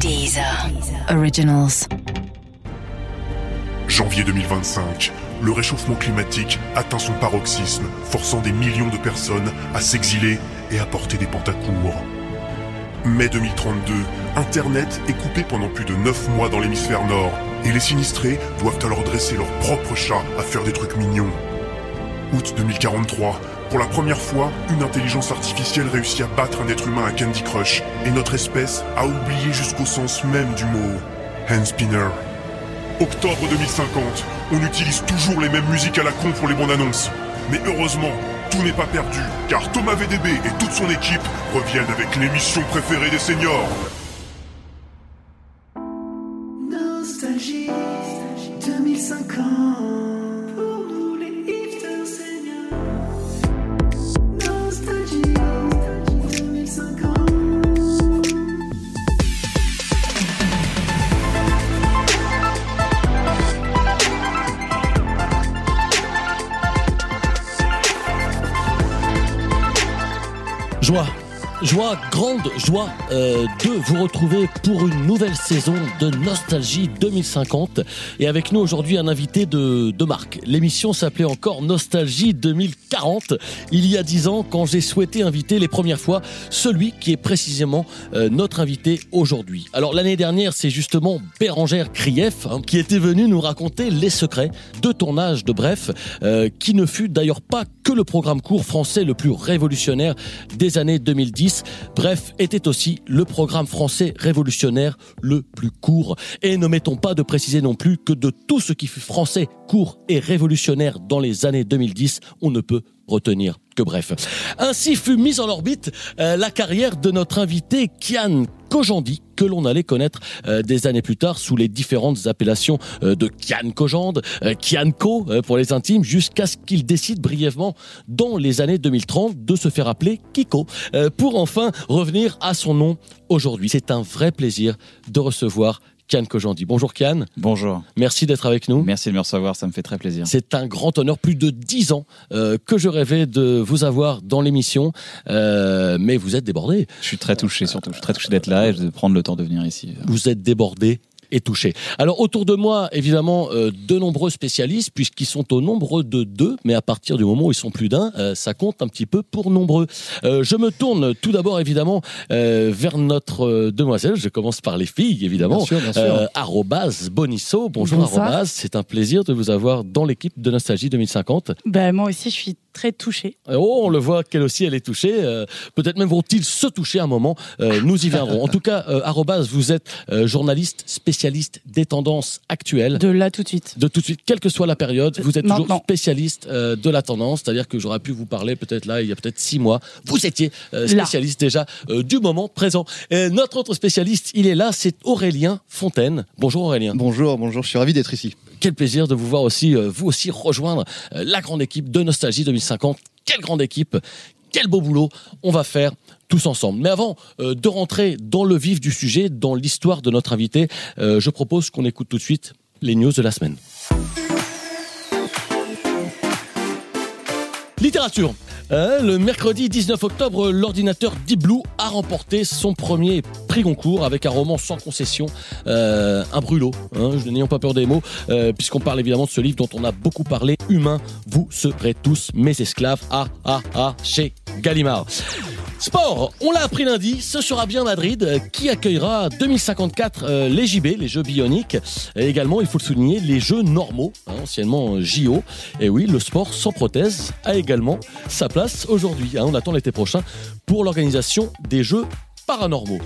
Deezer. Originals. Janvier 2025, le réchauffement climatique atteint son paroxysme, forçant des millions de personnes à s'exiler et à porter des pantacours. Mai 2032, Internet est coupé pendant plus de 9 mois dans l'hémisphère nord, et les sinistrés doivent alors dresser leur propre chat à faire des trucs mignons. Août 2043, pour la première fois, une intelligence artificielle réussit à battre un être humain à Candy Crush, et notre espèce a oublié jusqu'au sens même du mot handspinner. Octobre 2050, on utilise toujours les mêmes musiques à la con pour les bandes annonces. Mais heureusement, tout n'est pas perdu, car Thomas VDB et toute son équipe reviennent avec l'émission préférée des seniors. Euh, de vous retrouver pour une nouvelle saison de Nostalgie 2050. Et avec nous aujourd'hui un invité de, de marque. L'émission s'appelait encore Nostalgie 2040. Il y a dix ans, quand j'ai souhaité inviter les premières fois celui qui est précisément euh, notre invité aujourd'hui. Alors l'année dernière, c'est justement Bérangère Krief hein, qui était venu nous raconter les secrets de tournage de Bref, euh, qui ne fut d'ailleurs pas que le programme court français le plus révolutionnaire des années 2010. Bref, était aussi le programme français révolutionnaire le plus court. Et ne mettons pas de préciser non plus que de tout ce qui fut français, court et révolutionnaire dans les années 2010, on ne peut retenir que bref. Ainsi fut mise en orbite euh, la carrière de notre invité Kian Kojandi, que l'on allait connaître euh, des années plus tard sous les différentes appellations euh, de Kian Kojand, euh, Kian Ko euh, pour les intimes, jusqu'à ce qu'il décide brièvement dans les années 2030 de se faire appeler Kiko, euh, pour enfin revenir à son nom aujourd'hui. C'est un vrai plaisir de recevoir Kian Kojandi. Bonjour Kian, Bonjour. merci d'être avec nous. Merci de me recevoir, ça me fait très plaisir. C'est un grand honneur, plus de dix ans euh, que je rêvais de vous avoir dans l'émission, euh, mais vous êtes débordé. Je suis très touché, surtout. Je suis très touché d'être là et de prendre le temps de venir ici. Vous êtes débordé et touché. Alors autour de moi, évidemment, euh, de nombreux spécialistes, puisqu'ils sont au nombre de deux, mais à partir du moment où ils sont plus d'un, euh, ça compte un petit peu pour nombreux. Euh, je me tourne tout d'abord, évidemment, euh, vers notre euh, demoiselle. Je commence par les filles, évidemment. Bien sûr, bien sûr. Euh, arrobase Bonisso. Bonjour arrobase. C'est un plaisir de vous avoir dans l'équipe de Nostalgie 2050. Ben, moi aussi, je suis très touchée. Oh, on le voit qu'elle aussi, elle est touchée. Euh, Peut-être même vont-ils se toucher un moment. Euh, nous y viendrons. En tout cas, euh, arrobase, vous êtes euh, journaliste spécialiste des tendances actuelles. De là tout de suite. De tout de suite, quelle que soit la période, vous êtes toujours spécialiste euh, de la tendance, c'est-à-dire que j'aurais pu vous parler peut-être là, il y a peut-être six mois, vous étiez euh, spécialiste déjà euh, du moment présent. Et notre autre spécialiste, il est là, c'est Aurélien Fontaine. Bonjour Aurélien. Bonjour, bonjour, je suis ravi d'être ici. Quel plaisir de vous voir aussi, euh, vous aussi rejoindre euh, la grande équipe de Nostalgie 2050. Quelle grande équipe, quel beau boulot on va faire tous ensemble. Mais avant euh, de rentrer dans le vif du sujet, dans l'histoire de notre invité, euh, je propose qu'on écoute tout de suite les news de la semaine. Littérature. Euh, le mercredi 19 octobre, l'ordinateur Deep Blue a remporté son premier prix Goncourt avec un roman sans concession, un brûlot. Hein, n'ayons pas peur des mots, puisqu'on parle évidemment de ce livre dont on a beaucoup parlé. Humain, vous serez tous mes esclaves. Ah ah ah, chez Gallimard. Sport, on l'a appris lundi, ce sera bien Madrid qui accueillera 2054 euh, les JB, les Jeux bioniques. Et également, il faut le souligner, les Jeux normaux, hein, anciennement JO. Et oui, le sport sans prothèse a également sa place aujourd'hui. hein. on attend l'été prochain pour l'organisation des Jeux paranormaux.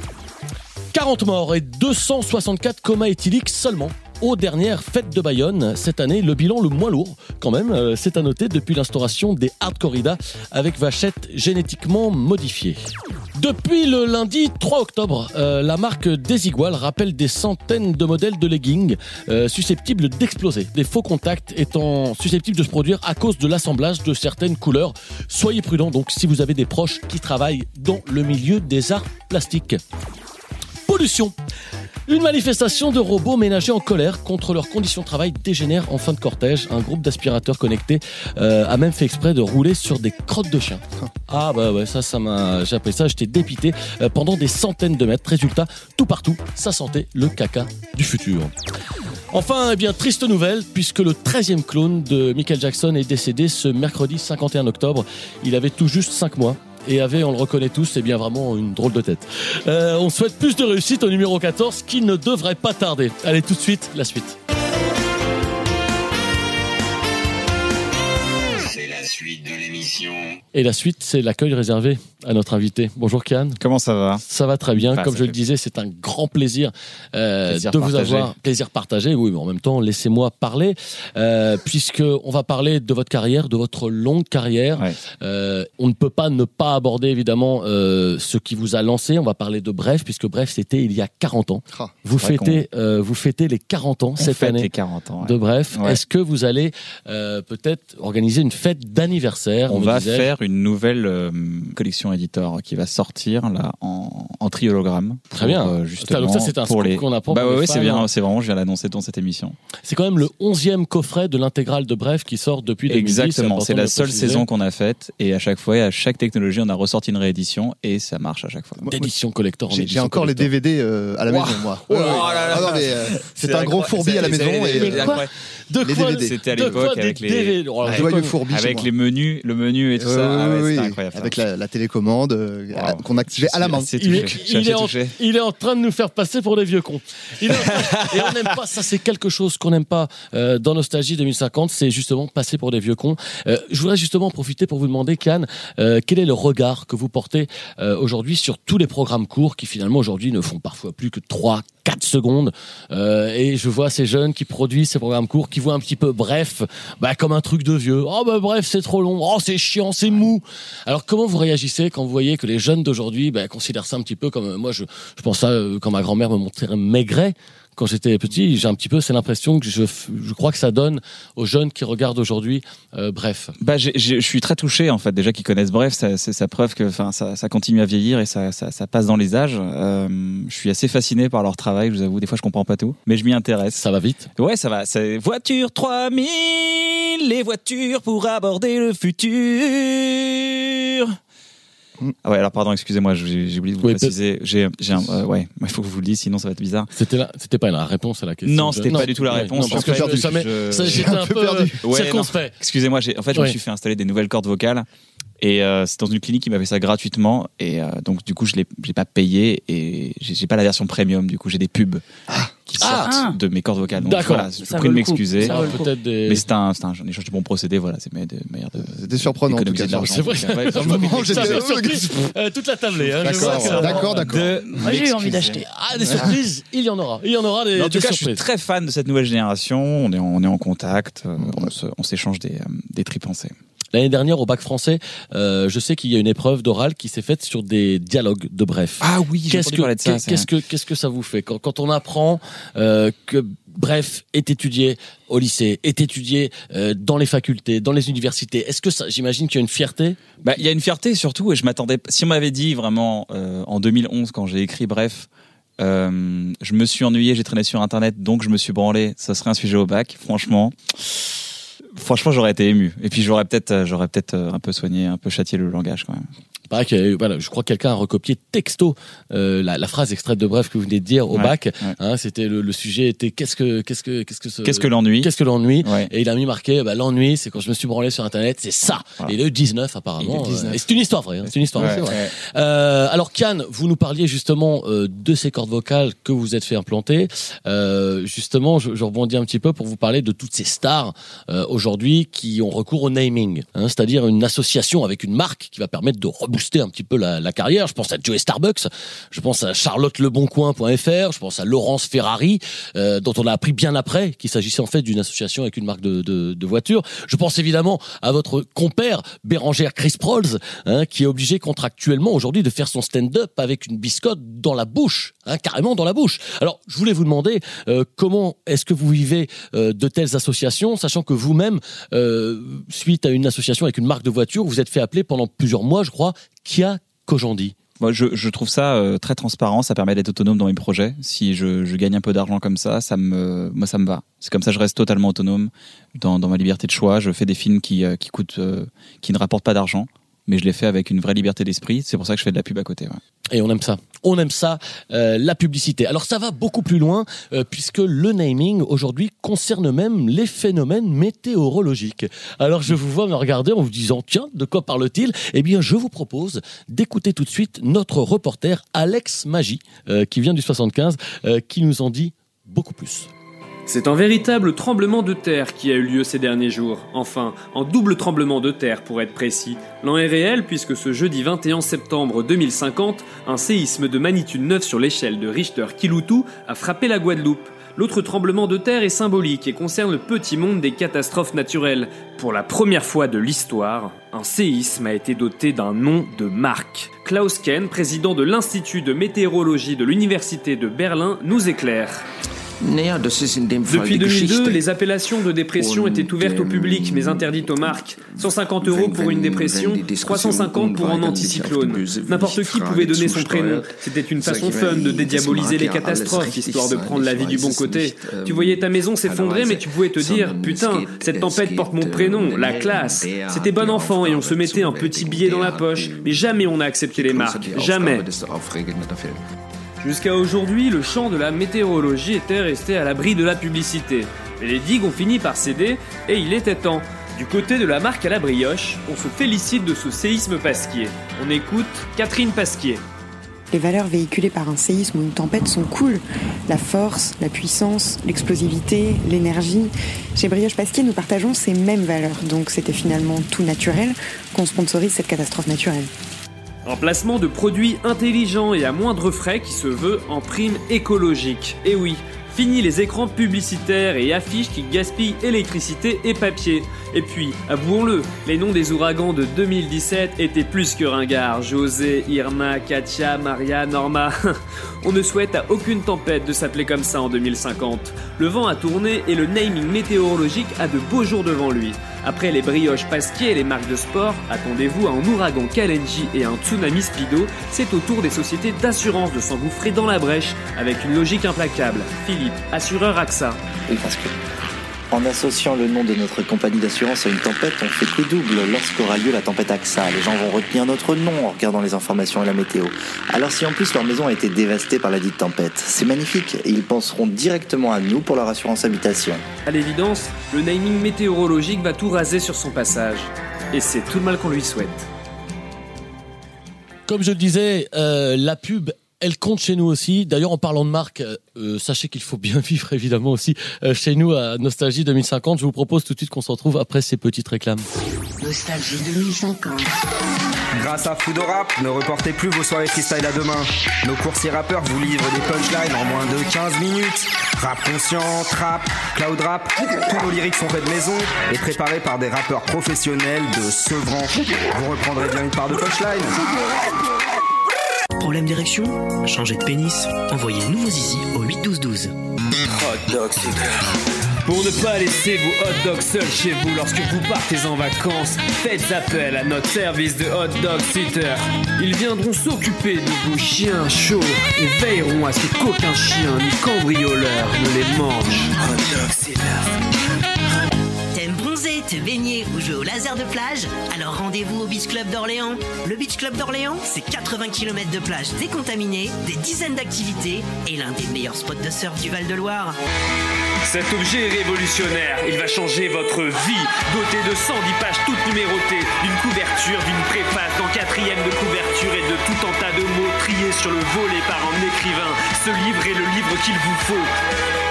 40 morts et 264 comas éthyliques seulement. Aux dernières fêtes de Bayonne, cette année, le bilan le moins lourd, quand même, euh, c'est à noter depuis l'instauration des hard corridas avec vachettes génétiquement modifiées. Depuis le lundi 3 octobre, euh, la marque Desigual rappelle des centaines de modèles de leggings euh, susceptibles d'exploser, des faux contacts étant susceptibles de se produire à cause de l'assemblage de certaines couleurs. Soyez prudents donc si vous avez des proches qui travaillent dans le milieu des arts plastiques. Pollution. Une manifestation de robots ménagers en colère contre leurs conditions de travail dégénère en fin de cortège. Un groupe d'aspirateurs connectés euh, a même fait exprès de rouler sur des crottes de chiens. Ah bah ouais, ça, ça m'a, j'ai appris ça, j'étais dépité euh, pendant des centaines de mètres. Résultat, tout partout, ça sentait le caca du futur. Enfin, eh bien, triste nouvelle, puisque le 13e clone de Michael Jackson est décédé ce mercredi 51 octobre. Il avait tout juste 5 mois. Et avait, on le reconnaît tous, c'est bien vraiment une drôle de tête. Euh, on souhaite plus de réussite au numéro 14 qui ne devrait pas tarder. Allez, tout de suite, la suite. Et la suite, c'est l'accueil réservé à notre invité. Bonjour Kian. Comment ça va? Ça va très bien. Comme je fait le disais, c'est un grand plaisir, euh, Plaisir de vous avoir. Plaisir partagé, oui, mais en même temps, laissez-moi parler, euh, puisque on va parler de votre carrière, de votre longue carrière. Ouais. Euh, on ne peut pas ne pas aborder évidemment euh, ce qui vous a lancé. On va parler de Bref, puisque Bref, c'était il y a 40 ans. Ah, Vous fêtez, euh, vous fêtez les 40 ans On cette année les 40 ans. ouais. de Bref. Ouais. Est-ce que vous allez peut-être organiser une fête d'anniversaire On va faire une nouvelle euh, collection éditor qui va sortir là en, en triologramme. Très bien. euh, justement, donc ça, c'est un pour scoop les. qu'on apprend Bah ouais, c'est bien, c'est vraiment, je viens l'annoncer dans cette émission. C'est quand même le 11e coffret de l'intégrale de Bref qui sort depuis 2010. Exactement, c'est la le seule préciser. saison qu'on a faite et à chaque fois, et à chaque technologie, on a ressorti une réédition et ça marche à chaque fois. D'édition collector. en J'ai encore les. DVD euh, à la Wow. maison, moi. Oh Ouais, ouais. là là. Ah euh, c'est un gros fourbi à la maison. et, euh, De Les quoi DVD. C'était à de l'époque quoi des avec les- DVD fourbi chez Avec moi. les menus, le menu et tout ça, ah ouais, c'était oui. incroyable. Avec la, la télécommande euh, Wow. qu'on activait à la main. C'est Il. Je suis il est en, touché. il est en train de nous faire passer pour des vieux cons. Il est en train- et on n'aime pas, ça c'est quelque chose qu'on n'aime pas euh, dans Nostalgie 2050, c'est justement passer pour des vieux cons. Euh, je voudrais justement en profiter pour vous demander, Kian, euh, quel est le regard que vous portez euh, aujourd'hui sur tous les programmes courts qui finalement aujourd'hui ne font parfois plus que 3, 4 secondes. Euh, et je vois ces jeunes qui produisent ces programmes courts, qui voient un petit peu bref, bah, comme un truc de vieux. Oh bah bref, c'est trop long. Oh c'est chiant, c'est mou. Alors comment vous réagissez quand vous voyez que les jeunes d'aujourd'hui bah, considèrent ça un petit peu comme euh, moi je, je pense ça euh, quand ma grand-mère me montrait Maigret quand j'étais petit, j'ai un petit peu c'est l'impression que je, je crois que ça donne aux jeunes qui regardent aujourd'hui euh, bref. Bah, je suis très touché en fait déjà qu'ils connaissent Bref, ça- c'est sa preuve que enfin ça, ça continue à vieillir et ça, ça, ça passe dans les âges. Euh, je suis assez fasciné par leur travail, je vous avoue, des fois je comprends pas tout, mais je m'y intéresse. Ça va vite. Ouais, ça va. C'est voiture 3000, les voitures pour aborder le futur. Ah ouais, alors pardon, excusez-moi, j'ai oublié de vous Oui, préciser. J'ai, j'ai un, euh, ouais, il faut que je vous le dise, sinon ça va être bizarre. C'était là, c'était pas la réponse à la question. Non, c'était pas du tout la réponse. non, parce que j'étais un peu peu euh, Ouais, circonspect. Excusez-moi, j'ai, en fait, je me suis fait installer des nouvelles cordes vocales. Et euh, c'est dans une clinique qui m'a fait ça gratuitement. Et euh, donc, du coup, je l'ai, j'ai pas payé. Et j'ai, pas la version premium. Du coup, j'ai des pubs qui Ah. sortent de mes cordes vocales. Donc, voilà, je Ça prie de m'excuser. Ah, des. Mais c'est un, c'est un, échange de bons procédés. Voilà, c'est ma- de manière de. C'était surprenant en tout cas. C'est vrai. Ouais, un. Euh, toute la tablée. Hein, D'accord, d'accord, d'accord. de Moi, j'ai eu envie d'acheter. Ah, des surprises, il y en aura. Il y en aura des, en tout cas, je suis très fan de cette nouvelle génération. On est, en- on est en contact. euh, on, s'échange des, euh, des tripes pensées. L'année dernière, au bac français, euh, je sais qu'il y a une épreuve d'oral qui s'est faite sur des dialogues de bref. Ah oui, Qu'est-ce que, parler de ça. qu'est- qu'est-ce que, qu'est-ce que ça vous fait quand, quand on apprend euh, que bref est étudié au lycée, est étudié euh, dans les facultés, dans les universités? Est-ce que ça, j'imagine qu'il y a une fierté? Bah, il y a une fierté surtout, et je m'attendais. Si on m'avait dit vraiment euh, en 2011 quand j'ai écrit Bref, euh, je me suis ennuyé, j'ai traîné sur Internet, donc je me suis branlé. Ça serait un sujet au bac. Franchement, franchement, j'aurais été ému. Et puis j'aurais peut-être, euh, j'aurais peut-être euh, un peu soigné, un peu châtié le langage quand même. Pareil eu- voilà, je crois que quelqu'un a recopié texto euh, la, la phrase extraite de bref que vous venez de dire au Ouais, bac. ouais. Hein, c'était le, le sujet était qu'est-ce que qu'est-ce que qu'est-ce que ce- Qu'est-ce que l'ennui qu'est-ce que l'ennui Ouais. Et il a mis marqué bah, l'ennui, c'est quand je me suis branlé sur internet, c'est ça. Voilà. Et eu 19 apparemment. Eu 19. euh, et c'est une histoire vraie. hein, c'est une histoire. Ouais, vraie. Euh, alors Kian, vous nous parliez justement euh, de ces cordes vocales que vous êtes fait implanter. Euh, justement, je, je rebondis un petit peu pour vous parler de toutes ces stars euh, aujourd'hui qui ont recours au naming, hein, c'est-à-dire une association avec une marque qui va permettre de rebooster un petit peu la, carrière. Je pense à Joey Starbucks, je pense à charlotteleboncoin.fr, je pense à Laurence Ferrari, euh, dont on a appris bien après qu'il s'agissait en fait d'une association avec une marque de, de, de voitures. Je pense évidemment à votre compère Bérangère Chris Prols, hein, qui est obligé contractuellement aujourd'hui de faire son stand-up avec une biscotte dans la bouche, hein, carrément dans la bouche. Alors, je voulais vous demander euh, comment est-ce que vous vivez euh, de telles associations, sachant que vous-même, euh, suite à une association avec une marque de voiture, vous êtes fait appeler pendant plusieurs mois, je crois, Kia Kojandi. Moi, je, je trouve ça euh, très transparent. Ça permet d'être autonome dans mes projets. Si je, je gagne un peu d'argent comme ça, ça me, moi, ça me va. C'est comme ça, je reste totalement autonome dans, dans ma liberté de choix. Je fais des films qui, euh, qui coûtent, euh, qui ne rapportent pas d'argent, mais je les fais avec une vraie liberté d'esprit. C'est pour ça que je fais de la pub à côté. Et on aime ça. On aime ça, euh, la publicité. Alors ça va beaucoup plus loin, euh, puisque le naming aujourd'hui concerne même les phénomènes météorologiques. Alors je vous vois me regarder en vous disant, tiens, de quoi parle-t-il? Eh bien, je vous propose d'écouter tout de suite notre reporter Alex Magie, euh, qui vient du 75, euh, qui nous en dit beaucoup plus. C'est un véritable tremblement de terre qui a eu lieu ces derniers jours. Enfin, un double tremblement de terre pour être précis. L'an est réel puisque ce jeudi 21 septembre 2050, un séisme de magnitude 9 sur l'échelle de Richter-Kiloutou a frappé la Guadeloupe. L'autre tremblement de terre est symbolique et concerne le petit monde des catastrophes naturelles. Pour la première fois de l'histoire, un séisme a été doté d'un nom de marque. Klaus Ken, président de l'Institut de météorologie de l'Université de Berlin, nous éclaire. Depuis 2002, les appellations de dépression étaient ouvertes au public mais interdites aux marques. 150 euros pour une dépression, 350 pour un anticyclone. N'importe qui pouvait donner son prénom. C'était une façon fun de dédiaboliser les catastrophes, histoire de prendre la vie du bon côté. Tu voyais ta maison s'effondrer mais tu pouvais te dire, putain, cette tempête porte mon prénom, la classe. C'était bon enfant et on se mettait un petit billet dans la poche. Mais jamais on a accepté les marques. Jamais. Jusqu'à aujourd'hui, le champ de la météorologie était resté à l'abri de la publicité. Mais les digues ont fini par céder et il était temps. Du côté de la marque à la brioche, on se félicite de ce séisme Pasquier. On écoute Catherine Pasquier. Les valeurs véhiculées par un séisme ou une tempête sont cool. La force, la puissance, l'explosivité, l'énergie. Chez Brioche Pasquier, nous partageons ces mêmes valeurs. Donc c'était finalement tout naturel qu'on sponsorise cette catastrophe naturelle. Un placement de produits intelligents et à moindre frais qui se veut en prime écologique. Et oui, fini les écrans publicitaires et affiches qui gaspillent électricité et papier. Et puis, avouons-le, les noms des ouragans de 2017 étaient plus que ringards. José, Irma, Katia, Maria, Norma. On ne souhaite à aucune tempête de s'appeler comme ça en 2050. Le vent a tourné et le naming météorologique a de beaux jours devant lui. Après les brioches Pasquier et les marques de sport, attendez-vous à un ouragan Kalenji et un tsunami Speedo, c'est au tour des sociétés d'assurance de s'engouffrer dans la brèche avec une logique implacable. Philippe, assureur AXA. En associant le nom de notre compagnie d'assurance à une tempête, on fait coup double lorsqu'aura lieu la tempête AXA. Les gens vont retenir notre nom en regardant les informations et la météo. Alors si en plus leur maison a été dévastée par la dite tempête, c'est magnifique et ils penseront directement à nous pour leur assurance habitation. À l'évidence, le naming météorologique va tout raser sur son passage. Et c'est tout le mal qu'on lui souhaite. Comme je le disais, euh, la pub elle compte chez nous aussi. D'ailleurs, en parlant de marque, euh, sachez qu'il faut bien vivre évidemment aussi euh, chez nous à Nostalgie 2050. Je vous propose tout de suite qu'on se retrouve après ces petites réclames. Nostalgie 2050. Grâce à Food Rap, ne reportez plus vos soirées freestyle à demain. Nos coursiers rappeurs vous livrent des punchlines en moins de 15 minutes. Rap conscient, trap, cloud rap, tous nos lyrics sont faits de maison et préparés par des rappeurs professionnels de Sevran. Vous reprendrez bien une part de punchline. Problème d'érection Changez de pénis Envoyez nouveau zizi au 81212. Hot dog Pour ne pas laisser vos hot dogs seuls chez vous lorsque vous partez en vacances, faites appel à notre service de hot dog sitter. Ils viendront s'occuper de vos chiens chauds et veilleront à ce qu'aucun chien ni cambrioleur ne les mange. Hot dog sitter. Bronzer, te baigner ou jouer au laser de plage Alors rendez-vous au Beach Club d'Orléans. Le Beach Club d'Orléans, c'est 80 km de plage décontaminée, des dizaines d'activités et l'un des meilleurs spots de surf du Val-de-Loire. Cet objet est révolutionnaire. Il va changer votre vie. Doté de 110 pages toutes numérotées, d'une couverture, d'une préface, d'un quatrième de couverture et de tout un tas de mots triés sur le volet par un écrivain. Ce livre est le livre qu'il vous faut.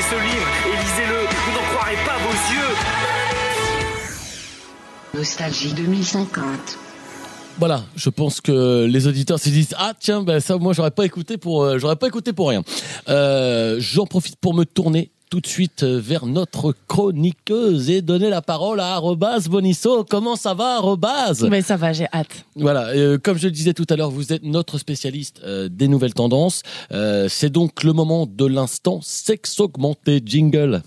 Achetez ce livre et lisez-le. Vous n'en croirez pas vos yeux. Nostalgie 2050. Voilà, je pense que les auditeurs se disent ah tiens ben ça moi j'aurais pas écouté pour euh, j'aurais pas écouté pour rien. Euh, J'en profite pour me tourner tout de suite euh, vers notre chroniqueuse et donner la parole à Arobase Bonisso. Comment ça va Arobase Mais ça va, j'ai hâte. Voilà, euh, comme je le disais tout à l'heure, vous êtes notre spécialiste euh, des nouvelles tendances. Euh, C'est donc le moment de l'instant sexe augmenté jingle.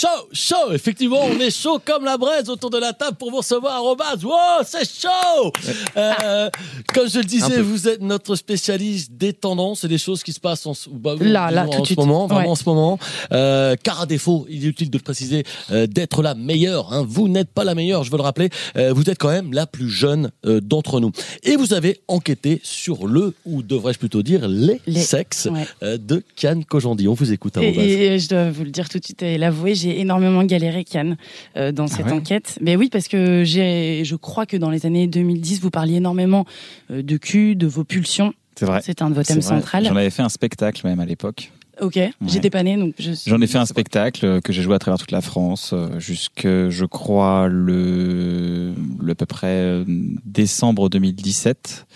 Chaud, chaud. Effectivement, on est chaud comme la braise autour de la table pour vous recevoir. Arrobase. Wow, c'est chaud. Euh, comme je le disais, vous êtes notre spécialiste des tendances et des choses qui se passent en, ce- bah, Là, là, tout de ce suite. moment, vraiment Ouais. en ce moment. Euh, car à défaut, il est utile de le préciser, euh, d'être la meilleure. hein. Vous n'êtes pas la meilleure, je veux le rappeler. Euh, vous êtes quand même la plus jeune d'entre nous. Et vous avez enquêté sur le, ou devrais-je plutôt dire les, Les- sexes ouais. de Kian Kojandi. On vous écoute. Et, Arrobase. et je dois vous le dire tout de suite et l'avouer, j'ai énormément galéré, Kian, euh, dans cette ouais enquête. Mais oui, parce que j'ai, je crois que dans les années 2010, vous parliez énormément euh, de cul, de vos pulsions. C'est vrai. C'est un de vos thèmes centrales. J'en avais fait un spectacle même à l'époque. Ok, j'étais pas née, donc je. J'en ai fait un spectacle euh, que j'ai joué à travers toute la France jusque, je crois, le, le à peu près décembre 2017,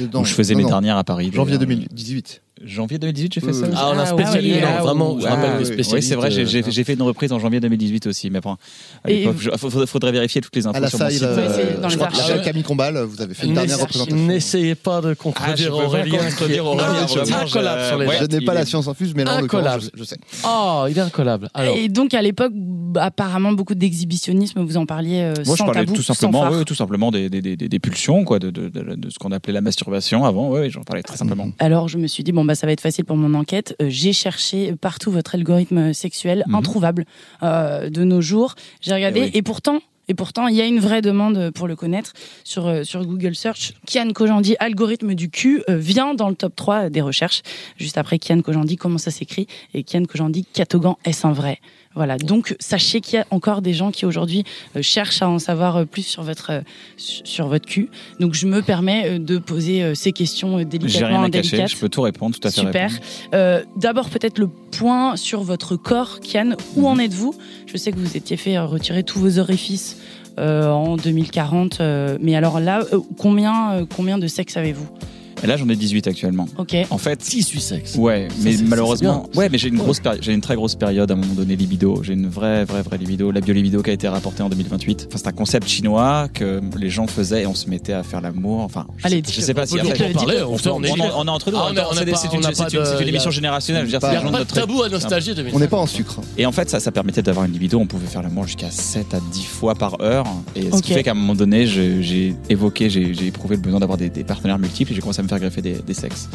Dedans. où je faisais Non, mes non. dernières à Paris. Janvier d'ailleurs. 2018. Janvier 2018, j'ai fait Euh, ça. Ah, on a Ah, spécialisé, ouais, non, ah, vraiment, je Ah, rappelle les oui. Oui, c'est vrai, j'ai- j'ai euh, j'ai fait une reprise en janvier 2018 aussi, mais bon, à l'époque, je- faudrait, faudrait vérifier toutes les infos À la sur mon salle, site. Dans je crois que avec Camille Combal, vous avez fait une dernière représentation. N'essayez pas de Ah, contredire Aurélien. je- n'ai il pas la science infuse, mais là, Incollable. je, je sais. Oh, il est incollable. Et donc à l'époque, bah, apparemment beaucoup d'exhibitionnisme, vous en parliez euh, Moi, je sans parlais tabou, tout sans simplement, oui, tout simplement des, pulsions, quoi, de, ce qu'on appelait la masturbation avant. Oui, j'en parlais très simplement. Alors je me suis dit bon bah ça va être facile pour mon enquête. Euh, j'ai cherché partout votre algorithme sexuel Mhm. introuvable euh, de nos jours. J'ai regardé Eh oui. et pourtant et pourtant il y a une vraie demande pour le connaître sur euh, sur Google Search. Kian Kojandi algorithme du cul euh, vient dans le top 3 des recherches. Juste après Kian Kojandi comment ça s'écrit? Et Kian Kojandi Catogan est-ce un vrai? Voilà, donc sachez qu'il y a encore des gens qui aujourd'hui euh, cherchent à en savoir euh, plus sur votre euh, sur votre cul. Donc je me permets euh, de poser euh, ces questions euh, J'ai délicatement rien à cacher, je peux tout répondre, tout à fait Super. Euh, D'abord, peut-être le point sur votre corps, Kian. Où en êtes-vous? Je sais que vous étiez fait euh, retirer tous vos orifices euh, en 2040. euh, mais alors là, euh, combien, euh, combien de sexe avez-vous? Et là, j'en ai 18 actuellement. Ok. En fait, 18 sexes. Ouais, Ça, mais malheureusement, ouais, mais j'ai une grosse j'ai une très grosse période à un moment donné libido. J'ai une vraie, vraie, vraie libido. La biolibido qui a été rapportée en 2028. Enfin, c'est un concept chinois que les gens faisaient et on se mettait à faire l'amour. Enfin, je Allez, sais, je sais pas si On on on, est entre nous. Ah, c'est une, émission générationnelle. Je veux dire, Pas- c'est Il les n'y a gens pas de tabou à Nostalgie 2005. On n'est pas en sucre. et en fait, ça, ça permettait d'avoir une libido. On pouvait faire l'amour jusqu'à 7 à 10 fois par heure. Et ce qui fait qu'à un moment donné, j'ai évoqué, j'ai j'ai éprouvé le besoin d'avoir des, des partenaires multiples et j'ai commencé à me faire greffer des, des sexes.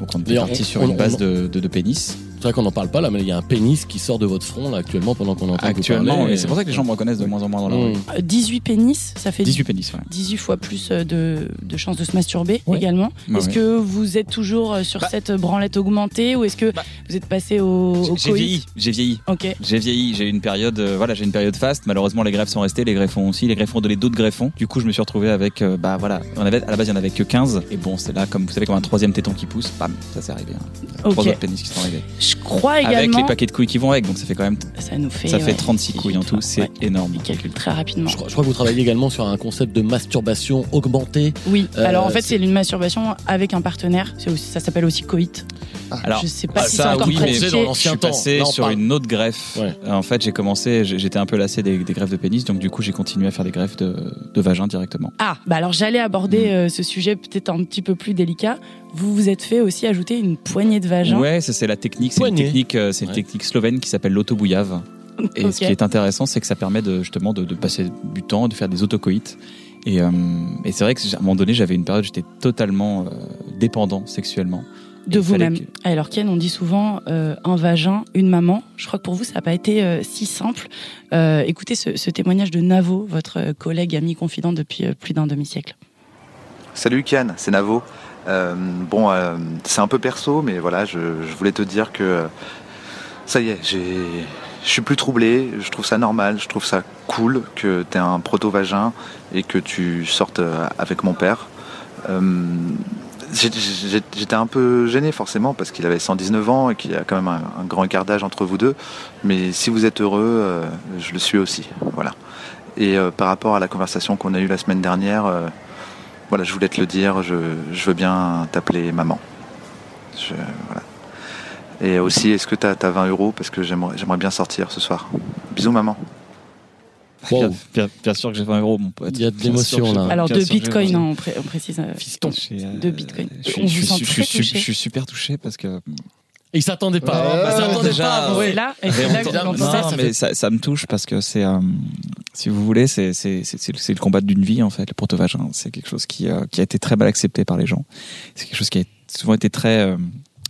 Donc on D'ailleurs, parti sur on- une base on- de, de, de pénis. C'est vrai qu'on n'en parle pas là, mais il y a un pénis qui sort de votre front là actuellement pendant qu'on entend Actuellement, et c'est pour ça que les gens me reconnaissent de moins en moins dans la rue. Mmh. Euh, 18 pénis, ça fait 18 pénis, ouais. 18 fois plus euh, de, de chances de se masturber Ouais. également. Ouais, est-ce ouais. que vous êtes toujours euh, sur Bah. cette branlette augmentée ou est-ce que Bah. vous êtes passé au, au J'ai vieilli, j'ai vieilli. Ok. J'ai vieilli, j'ai eu une période, euh, voilà, j'ai une période faste. Malheureusement, les greffes sont restées, les greffons aussi. Les greffons ont donné d'autres greffons. Du coup, je me suis retrouvé avec, euh, bah voilà, on avait, à la base, il y en avait que 15. Et bon, c'est là, comme vous savez, comme un troisième téton qui pousse, bam, ça s'est arrivé. hein. Trois autres pénis qui sont arrivés. Je crois Avec également. les paquets de couilles qui vont avec, donc ça fait quand même, Ça nous fait. ça fait ouais, 36 couilles en tout, c'est Ouais. énorme. On calcule très rapidement. Je crois, je crois que vous travaillez également sur un concept de masturbation augmentée. Oui, Euh, alors en fait, c'est- c'est une masturbation avec un partenaire. C'est aussi- ça s'appelle aussi coït. Alors, je sais pas ah, si ça, oui, mais dans je l'ancien suis temps. passé sur parle- une autre greffe. Ouais. En fait, j'ai commencé, j'étais un peu lassé des, des greffes de pénis, donc du coup, j'ai continué à faire des greffes de, de vagin directement. Ah, bah alors j'allais aborder Mm. euh, ce sujet peut-être un petit peu plus délicat. Vous vous êtes fait aussi ajouter une poignée de vagin. Ouais, ça c'est la technique, c'est une technique, euh, c'est une Ouais. technique slovène qui s'appelle l'autobouillave. Et ce qui est intéressant, c'est que ça permet de, justement de, de passer du temps, de faire des autocoïtes. Et, euh, et c'est vrai que à un moment donné, j'avais une période où j'étais totalement euh, dépendant sexuellement. De vous-même. que- Alors Ken, on dit souvent euh, un vagin, une maman. Je crois que pour vous, ça n'a pas été euh, si simple. Euh, écoutez ce, ce témoignage de Navo, votre collègue, ami, confident depuis euh, plus d'un demi-siècle. Salut Kian, c'est Navo. Euh, bon, euh, c'est un peu perso, mais voilà, je, je voulais te dire que ça y est, je suis plus troublé. Je trouve ça normal, je trouve ça cool que tu aies un proto-vagin et que tu sortes avec mon père. J'étais un peu gêné forcément parce qu'il avait 119 ans et qu'il y a quand même un, grand écart d'âge entre vous deux. Mais si vous êtes heureux, euh, je le suis aussi. Voilà. Et euh, par rapport à la conversation qu'on a eue la semaine dernière, euh, voilà, je voulais te le dire, je, veux bien t'appeler maman. Et aussi, est-ce que tu as, 20 euros? Parce que j'aimerais bien sortir ce soir. Bisous, maman. Bien, bien- bien sûr que j'ai 20 euros, mon pote. Il y a de l'émotion, là. 20 Alors bien de sûr que j'ai bitcoin, 20 hein, on, pré- on précise. Fiston. J'ai, euh, De bitcoin. Je suis, on je vous suis- sent je très suis- touché. je suis super touché parce que Ils s'attendaient pas. Ouais, Ils ouais, s'attendaient déjà, pas. là, et là que Non, ça. mais fait- ça, ça me touche parce que c'est, euh, si vous voulez, c'est le- c'est le combat d'une vie en fait. Le protovagin, c'est quelque chose qui euh, qui a été très mal accepté par les gens. C'est quelque chose qui a souvent été très euh,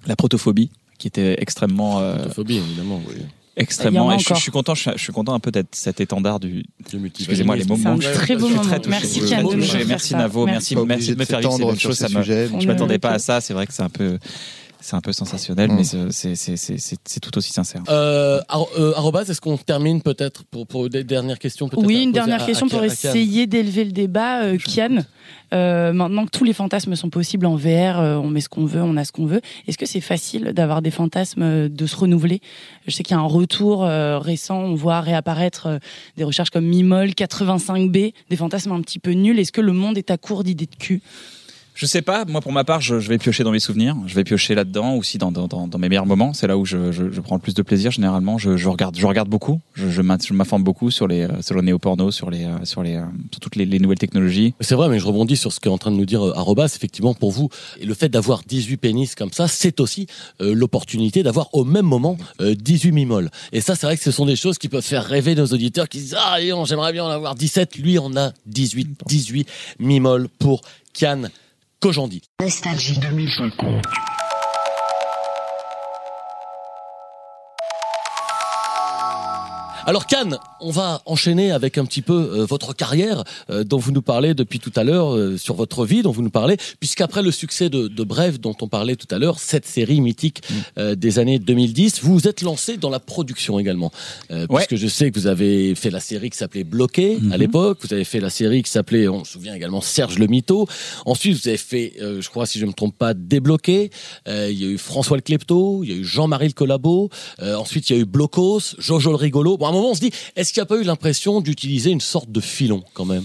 la protophobie, qui était extrêmement euh, Protophobie, évidemment. Oui. Extrêmement. Et je, suis- encore. je suis content, je suis, je suis content un peu d'être cet étendard du. Excusez-moi les mots C'est un manquent. très beau moment. très. Merci, faire Merci. Navo, Merci. merci, de me faire vivre ces choses. je m'attendais pas à ça. C'est vrai que c'est un peu, c'est un peu sensationnel, Mm. mais c'est- c'est tout aussi sincère. Euh, euh, arrobas, est-ce qu'on termine peut-être pour, pour des dernières questions Oui, une dernière à- question à pour à essayer d'élever le débat. Euh, Kian, euh, maintenant que tous les fantasmes sont possibles en VR, euh, on met ce qu'on veut, on a ce qu'on veut. Est-ce que c'est facile d'avoir des fantasmes, de se renouveler? Je sais qu'il y a un retour euh, récent, on voit réapparaître euh, des recherches comme Mimol, 85B, des fantasmes un petit peu nuls. Est-ce que le monde est à court d'idées de cul? Je sais pas, moi pour ma part, je, je vais piocher dans mes souvenirs, je vais piocher là-dedans, aussi dans, dans, dans, mes meilleurs moments. C'est là où je, je, je prends le plus de plaisir. Généralement, je, je regarde, je regarde beaucoup, je, je m'in- je m'informe beaucoup sur les, euh, sur le néo-porno, sur les, euh, sur les, euh, sur toutes les, les nouvelles technologies. C'est vrai, mais je rebondis sur ce qu'est en train de nous dire Arrobas. Effectivement, pour vous, le fait d'avoir 18 pénis comme ça, c'est aussi l'opportunité d'avoir au même moment euh, 18 mimoles. Et ça, c'est vrai que ce sont des choses qui peuvent faire rêver nos auditeurs qui disent Ah, j'aimerais bien en avoir 17. Lui, on a 18, 18 mimoles pour Kian Kojandi. Nostalgie 2050. Alors Cannes, on va enchaîner avec un petit peu euh, votre carrière euh, dont vous nous parlez depuis tout à l'heure, euh, sur votre vie dont vous nous parlez, puisqu'après le succès de, de Bref dont on parlait tout à l'heure, cette série mythique euh, des années 2010, vous vous êtes lancé dans la production également. Euh, Ouais. Puisque je sais que vous avez fait la série qui s'appelait Bloqué à l'époque, vous avez fait la série qui s'appelait, on se souvient également, Serge le Mytho. Ensuite, vous avez fait, euh, je crois si je ne me trompe pas, Débloqué. Euh, il y a eu François le Klepto, il y a eu Jean-Marie le Collabo. Euh, ensuite, il y a eu Blocos, Jojo le Rigolo. Bon, moment, on se dit, est-ce qu'il n'y a pas eu l'impression d'utiliser une sorte de filon quand même?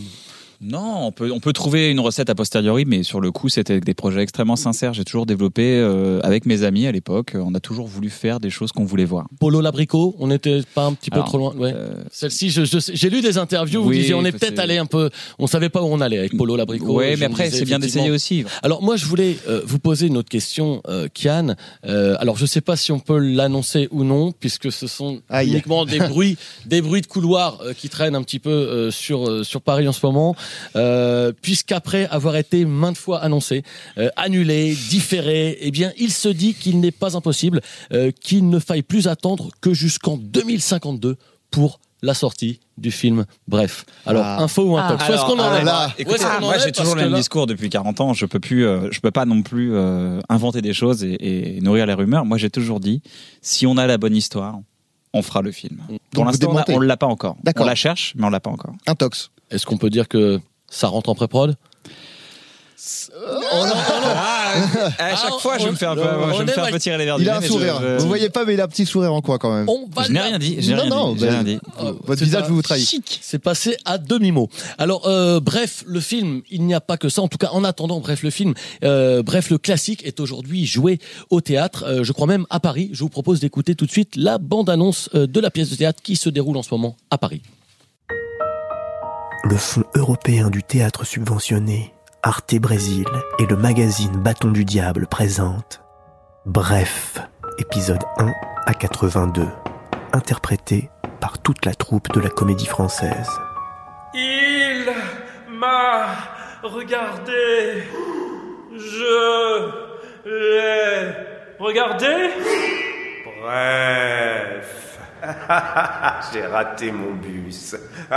Non, on peut, on peut trouver une recette a posteriori, mais sur le coup, c'était avec des projets extrêmement sincères. J'ai toujours développé euh, avec mes amis à l'époque. On a toujours voulu faire des choses qu'on voulait voir. Polo Labrico, on n'était pas un petit peu Alors, trop loin. Ouais. euh, Celle-ci, je, je sais- j'ai lu des interviews où vous Oui, disiez on est peut-être allé un peu, on savait pas où on allait avec Polo Labrico. Ouais, Je mais après, c'est bien d'essayer aussi. Alors moi, je voulais euh, vous poser une autre question, euh, Kian. Euh, alors je sais pas si on peut l'annoncer ou non, puisque ce sont Aïe. uniquement des bruits, des bruits de couloir euh, qui traînent un petit peu euh, sur euh, sur Paris en ce moment. Euh, Puisqu'après avoir été maintes fois annoncé, euh, annulé, différé, eh bien, il se dit qu'il n'est pas impossible euh, qu'il ne faille plus attendre que jusqu'en 2052 pour la sortie du film. Bref, alors Ah. info ou un Ah. Où est-ce qu'on en est là, Écoutez, moi j'ai toujours le même là- discours depuis 40 ans. Je peux plus, euh, je peux pas non plus euh, inventer des choses et, et nourrir les rumeurs. Moi j'ai toujours dit, si on a la bonne histoire, on fera le film. Donc Pour l'instant, on on l'a pas encore. On la cherche, mais on l'a pas encore. Un tox. Est-ce qu'on peut dire que ça rentre en pré-prod? À chaque Ah, fois, je on- vais me faire, un peu- je vais me est faire un mal- peu tirer les verres Il a un sourire. je- je- Vous voyez pas, mais il a un petit sourire en coin quand même. On va Je n'ai rien dit. Non, rien non, dit. Rien dit. Euh, Votre visage un vous trahit. chic. C'est passé à demi-mot. Alors, euh, bref, le film, il n'y a pas que ça. En tout cas, en attendant, bref, le film, euh, bref, le classique est aujourd'hui joué au théâtre. euh, je crois même à Paris. Je vous propose d'écouter tout de suite la bande-annonce de la pièce de théâtre qui se déroule en ce moment à Paris. Le Fonds européen du théâtre subventionné, Arte Brésil et le magazine Bâton du Diable présentent Bref, épisode 1 à 82, interprété par toute la troupe de la comédie française. Il m'a regardé. Je l'ai regardé. Bref. J'ai raté mon bus.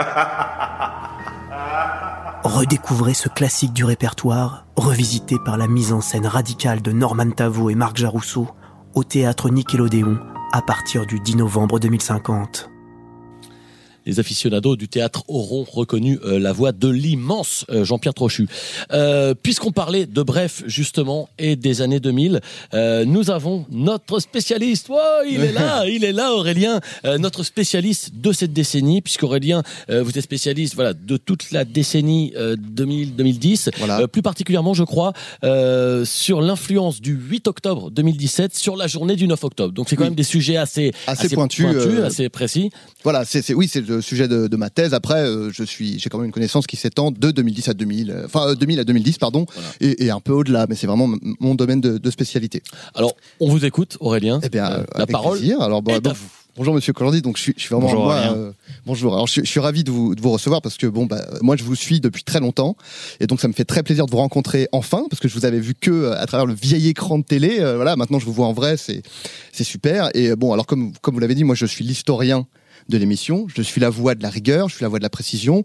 Redécouvrez ce classique du répertoire, revisité par la mise en scène radicale de Norman Tavo et Marc Jarousseau, au théâtre Nickelodeon à partir du 10 novembre 2050. Les aficionados du théâtre auront reconnu euh, la voix de l'immense euh, Jean-Pierre Trochu. Euh, Puisqu'on parlait de Bref, justement, et des années 2000, euh, nous avons notre spécialiste. Oh, il est là, il est là, Aurélien, notre spécialiste de cette décennie, puisqu'Aurélien, vous êtes spécialiste voilà, de toute la décennie euh, 2000-2010, Voilà. Euh, plus particulièrement, je crois, sur l'influence du 8 octobre 2017 sur la journée du 9 octobre. Donc c'est quand Oui. même des sujets assez, Assez pointus, euh, assez précis. Voilà, c'est, c'est- oui, c'est de le sujet de, de ma thèse. Après, euh, je suis, j'ai quand même une connaissance qui s'étend de 2010 à 2000, euh, enfin euh, 2000 à 2010, pardon, et, et un peu au-delà. Mais c'est vraiment mon domaine de, de spécialité. Alors, on vous écoute, Aurélien. Eh bien, Euh, euh, la parole. plaisir. Alors, bon, est bon, à vous. Bonjour Monsieur Colandi, donc je suis, je suis vraiment Bonjour, moi, euh, bonjour. Alors je, suis- je suis ravi de vous, de vous recevoir parce que bon bah moi je vous suis depuis très longtemps et donc ça me fait très plaisir de vous rencontrer enfin parce que je vous avais vu que euh, à travers le vieil écran de télé. Euh, voilà, maintenant je vous vois en vrai, c'est c'est super. Et euh, bon alors comme comme vous l'avez dit, moi je suis l'historien de l'émission, je suis la voix de la rigueur, je suis la voix de la précision,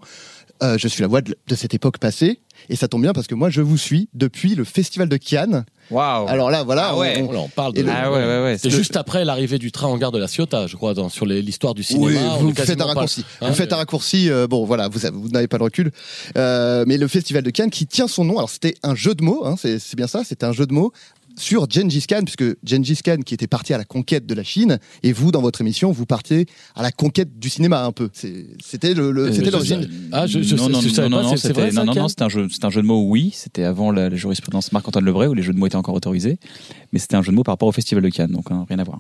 euh, je suis la voix de, de cette époque passée et ça tombe bien parce que moi je vous suis depuis le festival de Cannes. Waouh. Alors là voilà, Ah ouais. on- on- Voilà, on parle de. le- Ah ouais, ouais, ouais. C'est Le- juste après l'arrivée du train en gare de la Ciotat, je crois, dans, sur l'histoire du cinéma. Oui, vous faites un pas- raccourci. hein, vous faites un raccourci. euh, bon, voilà, vous, avez- vous n'avez pas le recul. Euh, mais le festival de Cannes qui tient son nom. Alors c'était un jeu de mots. hein, c'est c'est bien ça. C'était un jeu de mots sur Gengis Khan, puisque Gengis Khan qui était parti à la conquête de la Chine, et vous, dans votre émission, vous partiez à la conquête du cinéma un peu. C'était le, le- Euh, l'origine. Ah, je- je non, non, non, c'était- non, non, un jeu, c'était un jeu de mots. Oui, c'était avant la, la jurisprudence Marc-Antoine Lebray où les jeux de mots étaient encore autorisés, mais c'était un jeu de mots par rapport au festival de Cannes, donc hein, rien à voir.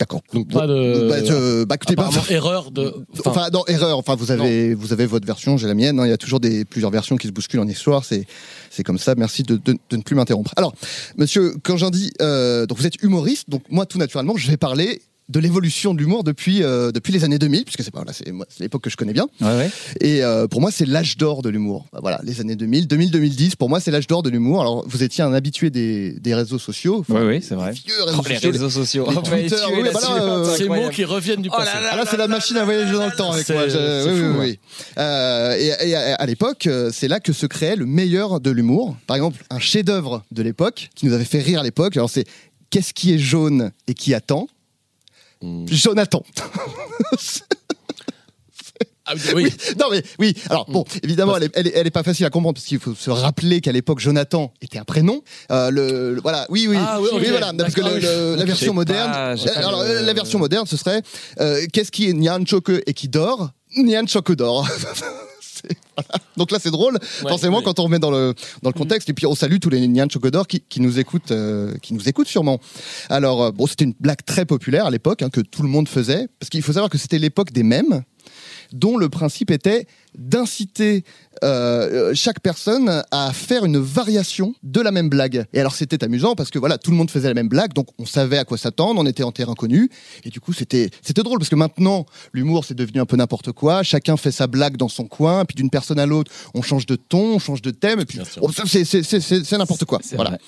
D'accord. Donc pas de. Bah, je- bah, écoutez, bah, apparemment, erreur de. Enfin, Enfin, non, erreur. Enfin, vous avez, vous avez votre version, j'ai la mienne. hein. Il y a toujours des, plusieurs versions qui se bousculent en histoire. C'est, c'est comme ça. Merci de, de- de ne plus m'interrompre. Alors, monsieur, quand j'en dis, euh, donc vous êtes humoriste, donc moi, tout naturellement, je vais parler de l'évolution de l'humour depuis, euh, depuis les années 2000, puisque c'est pas, voilà, c'est, l'époque que je connais bien. Ouais, ouais. Et euh, pour moi, c'est l'âge d'or de l'humour. Bah, Voilà, les années 2000, 2000-2010, pour moi, c'est l'âge d'or de l'humour. Alors, vous étiez un habitué des, des réseaux sociaux. Ouais, ouais, c'est vrai. vieux réseaux Oh, les sociaux, réseaux sociaux. les les Twitter, oui, bah là, euh, ces mots qui reviennent du Oh là passé. là ah là, c'est la machine à voyager dans le temps avec C'est- moi. Je- c'est oui, fou, oui, oui. Euh, et, et à, à l'époque, c'est là que se créait le meilleur de l'humour. Par exemple, un chef-d'œuvre de l'époque qui nous avait fait rire à l'époque. Alors c'est qu'est-ce qui est jaune et qui attend? Hmm. Jonathan. Ah oui, oui. Oui, non mais oui. Alors bon, évidemment, elle est, elle est, elle est pas facile à comprendre parce qu'il faut se rappeler qu'à l'époque, Jonathan était un prénom. Euh, le, le- voilà, oui, oui, Ah oui, ok. voilà, parce que le- la version moderne, pas- j'ai pas alors le- euh, la version moderne, ce serait euh, qu'est-ce qui est Nyan Choke et qui dort? Nyan Choke dort. Voilà. Donc là, c'est drôle, forcément, quand on remet dans le, dans le contexte. Et puis, on salue tous les Nyan Chokodor qui, qui nous écoutent, euh, qui nous écoutent sûrement. Alors, euh, bon, c'était une blague très populaire à l'époque, hein, que tout le monde faisait. Parce qu'il faut savoir que c'était l'époque des mèmes, dont le principe était d'inciter euh, chaque personne à faire une variation de la même blague. Et alors c'était amusant parce que voilà, tout le monde faisait la même blague, donc on savait à quoi s'attendre, on était en terrain connu, et du coup c'était c'était drôle parce que maintenant l'humour c'est devenu un peu n'importe quoi, chacun fait sa blague dans son coin, puis d'une personne à l'autre on change de ton, on change de thème, et puis oh, ça, c'est c'est c'est c'est- c'est n'importe quoi. Voilà.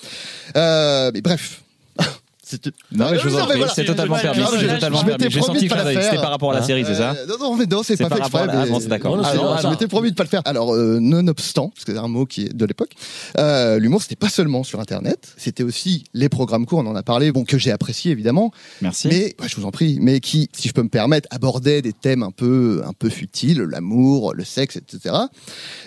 Euh, mais bref. Non, mais je vous en prie, c'est totalement permis. C'est totalement permis. J'ai promis senti de que c'était faire. par rapport à la Hein série, c'est ça Euh, Non, non, mais non, c'est pas fait exprès. Ah d'accord. Ah je m'étais promis de pas le faire. Alors, euh, nonobstant, parce que c'est un mot qui est de l'époque, euh, l'humour, c'était pas seulement sur Internet, c'était aussi les programmes courts, on en a parlé, bon, que j'ai apprécié évidemment. Merci. Mais, bah, je vous en prie, mais qui, si je peux me permettre, abordaient des thèmes un peu, un peu futiles, l'amour, le sexe, etc.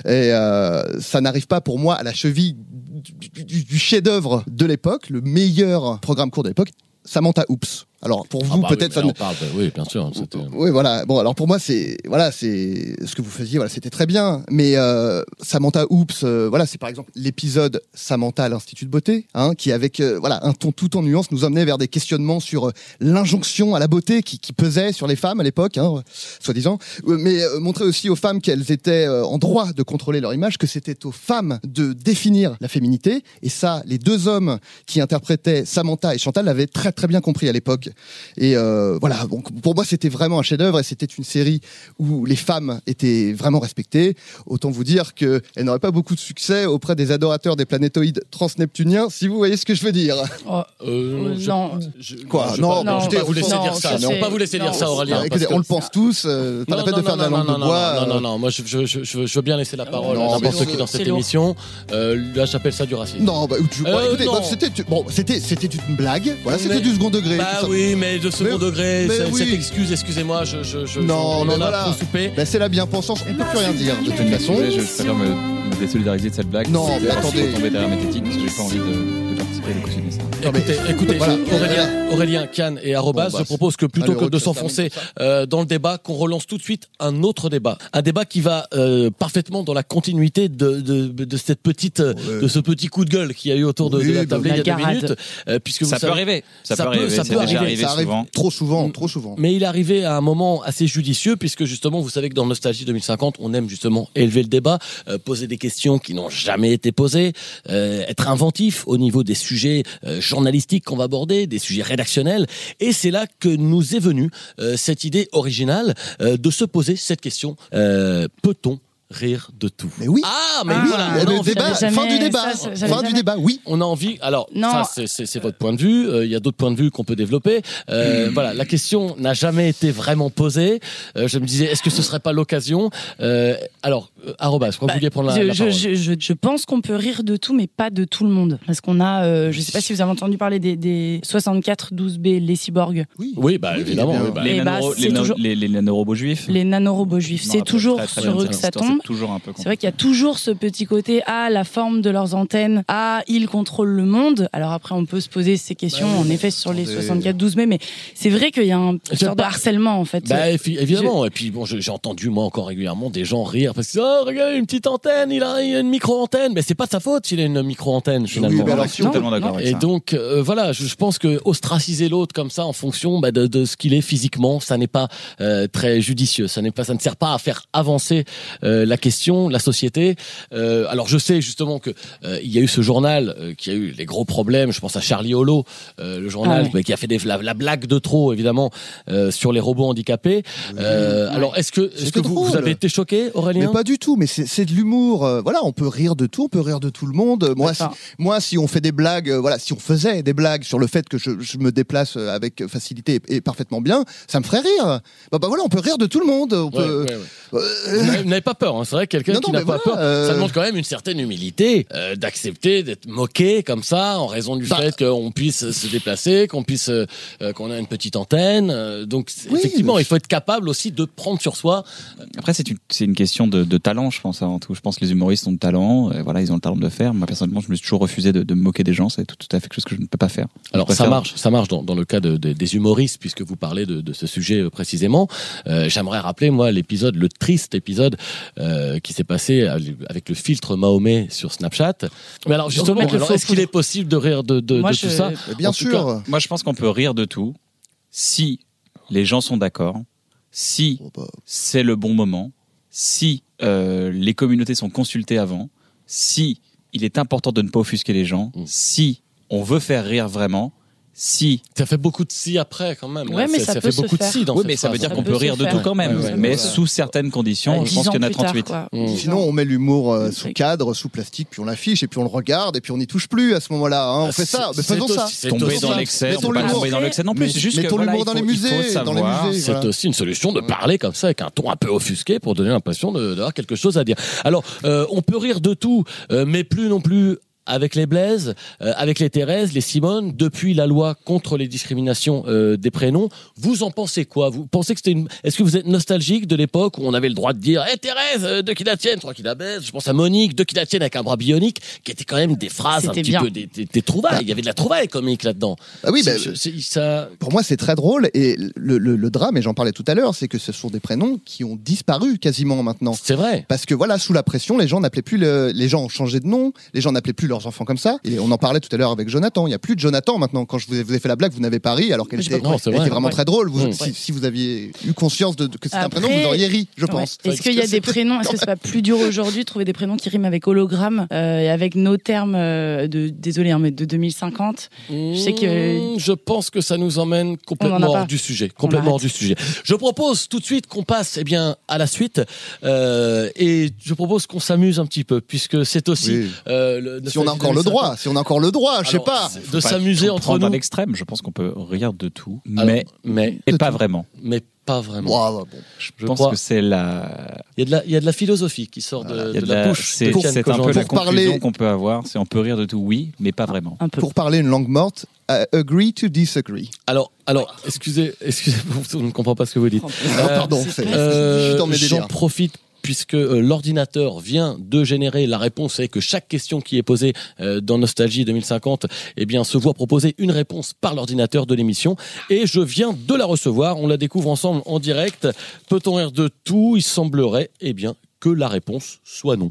Et euh, ça n'arrive pas pour moi à la cheville du, du- du chef-d'œuvre de l'époque, le meilleur programme court de l'époque, Samantha Oops. Alors pour vous Ah bah oui, peut-être ça parle de- Oui, bien sûr. oui, voilà. Bon, alors pour moi, c'est voilà, c'est ce que vous faisiez. Voilà, c'était très bien. Mais euh, Samantha Oops, euh, voilà, c'est par exemple l'épisode Samantha à l'institut de beauté, hein, qui avec euh, voilà un ton tout en nuance nous emmenait vers des questionnements sur euh, l'injonction à la beauté qui, qui pesait sur les femmes à l'époque, hein, soi-disant. Euh, Mais euh, montrer aussi aux femmes qu'elles étaient euh, en droit de contrôler leur image, que c'était aux femmes de définir la féminité. Et ça, les deux hommes qui interprétaient Samantha et Chantal l'avaient très très bien compris à l'époque. Et euh, voilà, donc pour moi c'était vraiment un chef-d'œuvre et c'était une série où les femmes étaient vraiment respectées. Autant vous dire qu'elle n'aurait pas beaucoup de succès auprès des adorateurs des planétoïdes transneptuniens, si vous voyez ce que je veux dire. Euh, je- non. Quoi je- Non, je- non, pas vous laisser non, dire ça. Mais on pas vous laisser dire non, ça, Aurélien. Écoutez, on le pense tous. euh, pas la Non, peine de non, faire de la non, langue non, de non, bois. Non, non, euh, non, moi je, veux- bien laisser la parole Non, à n'importe qui dans cette émission. Euh, là, j'appelle ça du racisme. Non, bah, Euh, écoutez, non. bah, c'était bon, c'était c'était une blague. Voilà, c'était du second degré. Oui, mais de second Mais- degré, mais oui. cette excuse, excusez-moi, je, je, je, Non, on en voilà. a trop soupé. Bah, c'est la bien-pensance. On peut plus rien dire de toute façon. Je préfère me, me désolidariser de cette blague. Non, mais attendez. tomber derrière mes tétines parce que j'ai pas envie de, de participer à l'écoute écoutez, écoutez, Voilà. Aurélien, Aurélien, Kian et Arrobas, Bon, bah, je propose que plutôt allez, que de s'enfoncer euh, dans le débat, qu'on relance tout de suite un autre débat. Un débat qui va euh, parfaitement dans la continuité de, de, de cette petite, euh, de ce petit coup de gueule qu'il y a eu autour de, Oui, de la bah, table il y a deux minutes. euh, puisque vous Ça peut savez- arriver. Ça, peut peut- arriver. ça peut arriver. arrivé Ça arrive souvent. trop souvent, trop souvent. Mais il est arrivé à un moment assez judicieux, puisque justement, vous savez que dans Nostalgie 2050, on aime justement élever le débat, euh, poser des questions qui n'ont jamais été posées, euh, être inventif au niveau des sujets euh, journalistiques qu'on va aborder, des sujets rédactionnels. Et c'est là que nous est venue euh, cette idée originale euh, de se poser cette question euh, peut-on rire de tout Mais oui. Ah, mais Ah, oui, voilà, le envie- débat, fin du débat, ça, fin du débat, oui. on a envie. Alors, Non. ça, c'est- votre point de vue. Euh, Il y a d'autres points de vue qu'on peut développer. Euh, Voilà, la question n'a jamais été vraiment posée. Euh, je me disais, est-ce que ce serait pas l'occasion euh, Alors, euh, je crois que vous vouliez prendre la, je, la parole. je, je- je pense qu'on peut rire de tout, mais pas de tout le monde. Parce qu'on a, euh, je sais pas si vous avez entendu parler des, des 64 12B, les cyborgs, Oui, bah évidemment. oui, bah, Les, Et bah, les, no- toujours- les, les nanorobots juifs. les nanorobots juifs. C'est toujours très, très sur eux que ça tombe. C'est toujours un peu C'est vrai qu'il y a toujours ce petit côté ah la forme de leurs antennes, ah ils contrôlent le monde. Alors après on peut se poser ces questions Bah oui, en effet sur les attendez. 64 12 mai, mais c'est vrai qu'il y a un sorte de harcèlement en fait. Bah, évi- évidemment. Et puis bon, j'ai entendu moi encore régulièrement des gens rire parce que oh regarde une petite antenne, il a, une micro antenne, mais c'est pas de sa faute s'il a une micro antenne finalement. mais alors, Je suis totalement d'accord avec Et ça. donc euh, voilà, je, je pense que ostraciser l'autre comme ça en fonction bah, de, de ce qu'il est physiquement, ça n'est pas euh, très judicieux. Ça n'est pas, ça ne sert pas à faire avancer euh, la question, la société. Euh, alors je sais justement que euh, il y a eu ce journal euh, qui a eu les gros problèmes. Je pense à Charlie Holo, euh, le journal Ah ouais. qui a fait des, la, la blague de trop évidemment euh, sur les robots handicapés. Euh, Alors est-ce que, est-ce C'était que vous, vous avez été choqué, Aurélien Mais pas du tout, mais c'est c'est de l'humour. euh, voilà, on peut rire de tout, on peut rire de tout le monde. Moi, si, moi, si on fait des blagues, euh, voilà, si on faisait des blagues sur le fait que je, je me déplace euh, avec facilité et, et parfaitement bien, ça me ferait rire. Bah, bah voilà, on peut rire de tout le monde. On Ouais, peut, ouais, ouais. Euh, Vous n'avez- pas peur, hein. c'est vrai que quelqu'un qui n'a pas voilà, peur, euh, ça demande quand même une certaine humilité euh, d'accepter d'être moqué comme ça en raison du Bah. fait qu'on puisse se déplacer, qu'on puisse, euh, euh, qu'on a une petite antenne. euh, donc Oui, effectivement, mais- il faut être capable aussi de prendre sur soi. Après, c'est une, question de, de talent, je pense, avant tout. Je pense que les humoristes ont de talent, et voilà, ils ont le talent de le faire. Moi, personnellement, je me suis toujours refusé de, de me moquer des gens, c'est tout, tout à fait quelque chose que je ne peux pas faire. Alors ça marche, ça marche dans, dans le cas de, de- des humoristes puisque vous parlez de, de ce sujet euh, précisément. Euh, J'aimerais rappeler moi l'épisode, le triste épisode euh, qui s'est passé avec le filtre Mahomet sur Snapchat. Mais alors justement, est-ce qu'il est possible de rire de, de, Moi, de je- tout ça mais bien En sûr. cas, Moi, je pense qu'on peut rire de tout si les gens sont d'accord, si Oh, bah, c'est le bon moment, si euh, les communautés sont consultées avant, si il est important de ne pas offusquer les gens, Mm. si on veut faire rire vraiment, si Ça fait beaucoup de si après quand même. Ouais, mais ça, ça ça peut fait se beaucoup de faire. si dans oui, cette mais ça veut dire qu'on peut rire de tout quand même, Ouais, ouais, mais sous certaines conditions. Ouais, je pense qu'il y en a plus tard, 38. quoi. Mm. Dix Sinon, on met l'humour euh, sous cadre, sous plastique, puis on l'affiche, et puis on le regarde, et puis on n'y touche plus à ce moment-là. hein. On Ah, fait ça, c'est- mais faisons ça. Tomber dans l'excès, on pas tomber dans l'excès non plus. Mais- C'est juste que l'humour dans les musées. C'est aussi une solution de parler comme ça avec un ton un peu offusqué pour donner l'impression de- d'avoir quelque chose à dire. Alors, euh, on peut rire de tout, euh, mais plus non plus avec les Blaise, euh, avec les Thérèse, les Simone, depuis la loi contre les discriminations euh, des prénoms. Vous en pensez quoi? Vous pensez que c'était une Est-ce que vous êtes nostalgique de l'époque où on avait le droit de dire "Eh Thérèse, euh, deux qui la tiennent, trois qui la baissent." Je pense à Monique, deux qui la tiennent avec un bras bionique, qui étaient quand même des phrases un petit bien. peu des, des- des trouvailles. Il y avait de la trouvaille comique là-dedans. Ah oui, C'est- bah, ça. Pour moi, c'est très drôle. Et le, le- le drame, et j'en parlais tout à l'heure, c'est que ce sont des prénoms qui ont disparu quasiment maintenant. C'est vrai. Parce que voilà, sous la pression, les gens n'appelaient plus le- les gens ont changé de nom, les gens n'appelaient plus leurs enfants comme ça. Et on en parlait tout à l'heure avec Jonathan. Il n'y a plus de Jonathan maintenant. Quand je vous ai, vous ai fait la blague, vous n'avez pas ri, alors qu'elle était, pas compris. Non, c'est elle vrai. était vraiment Ouais. très drôle. Vous- si, si vous aviez eu conscience de, de- que c'était un prénom, vous auriez ri, je Ouais. pense. Est-ce qu'il y a des prénoms Est-ce que c'est pas plus dur aujourd'hui de trouver des prénoms qui riment avec hologramme euh, et avec nos termes euh, de désolé hein, mais de 2050 Je sais que Mmh, je pense que ça nous emmène complètement hors du sujet, complètement hors du sujet. Je propose tout de suite qu'on passe eh bien à la suite euh, et je propose qu'on s'amuse un petit peu puisque c'est aussi Oui. euh, le, Si on a encore le droit, si on a encore le droit, je sais pas. de s'amuser entre prendre à nous, l'extrême. Je pense qu'on peut rire de tout, Alors, mais mais et pas vraiment. mais pas vraiment. Bon. Je, Je pense crois- que c'est la, Il y a de la il y a de la philosophie qui sort de, la, la- bouche. c'est un peu la Pour parler- conclusion qu'on peut avoir. C'est on peut rire de tout, oui, mais pas vraiment. un peu. Pour parler une langue morte, euh, agree to disagree. Alors alors excusez excusez je ne comprends pas ce que vous dites. Oh, pardon, dans mes J'en profite puisque euh, l'ordinateur vient de générer la réponse et que chaque question qui est posée euh, dans Nostalgie 2050 eh bien, se voit proposer une réponse par l'ordinateur de l'émission. Et je viens de la recevoir. On la découvre ensemble en direct. Peut-on rire de tout? Il semblerait eh bien, que la réponse soit non.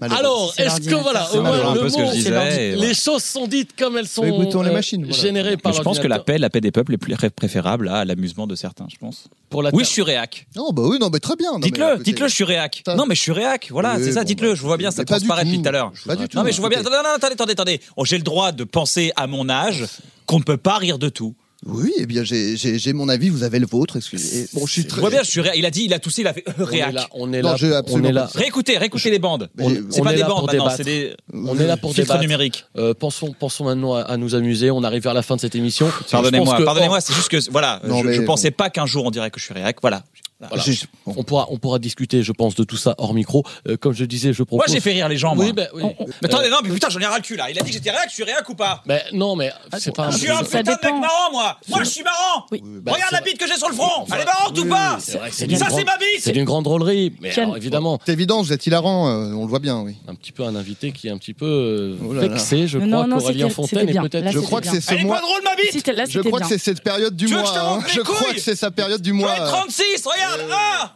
Alors, est-ce que voilà, au moins, le mot, je disais, les choses sont dites comme elles sont Écoutons les euh, machines, voilà. générées par Mais je pense que la paix, la paix des peuples est préférable à l'amusement de certains, je pense. Pour la oui, je suis réac. Non, bah oui, non, mais très bien. Dites-le, dites-le, je suis réac. Non, mais je suis réac. Voilà, Oui, c'est ça, bon, dites-le. bah, Je vois bien, ça transparaît depuis tout. à l'heure. Pas du tout. Non, mais je vois bien. écoutez. Non, non, attendez, attendez, attendez. Oh, j'ai le droit de penser à mon âge qu'on ne peut pas rire de tout. Oui, eh bien, j'ai- j'ai j'ai mon avis, vous avez le vôtre, excusez. Bon, je suis très. bien, je suis réac. Il a dit, il a toussé, il a fait euh, On est réac. là, on est Non, là, on est là. Réécoutez, réécoutez les bandes. On- C'est pas des bandes maintenant, c'est des On est là pour débattre. numériques. Euh, pensons, pensons maintenant à, à nous amuser. On arrive vers la fin de cette émission. Pardonnez-moi, que- pardonnez-moi, c'est juste que voilà, Non, je, bon. pensais pas qu'un jour on dirait que je suis réac. Voilà. Voilà. On pourra, on pourra discuter, je pense, de tout ça hors micro. Euh, comme je disais, je propose. Moi j'ai fait rire les gens. Moi. Oui, ben, oui. Mais attendez, non, mais putain, j'en ai ras le cul là. Il a dit que j'étais réac, je suis réac ou pas Ben, non, mais c'est pas un. Je suis un putain de mec marrant, moi. Moi, je suis marrant. Oui. bah, Regarde la bite que j'ai sur le front. Elle est marrante ou pas C'est vrai que c'est Ça, c'est ma bite. C'est d'une grande drôlerie. Mais alors, évidemment, C'est évident, vous êtes hilarant, euh, on le voit bien, oui. un petit peu un invité qui est un petit peu euh, Oh vexé, je crois, qu'Aurélien Fontaine bien. peut-être. Je crois que c'est ce Elle est mois. pas drôle ma bite. C'était- Là, Je crois que c'est cette période du mois. je hein. crois que c'est sa période du mois. ai euh. 36, regarde 1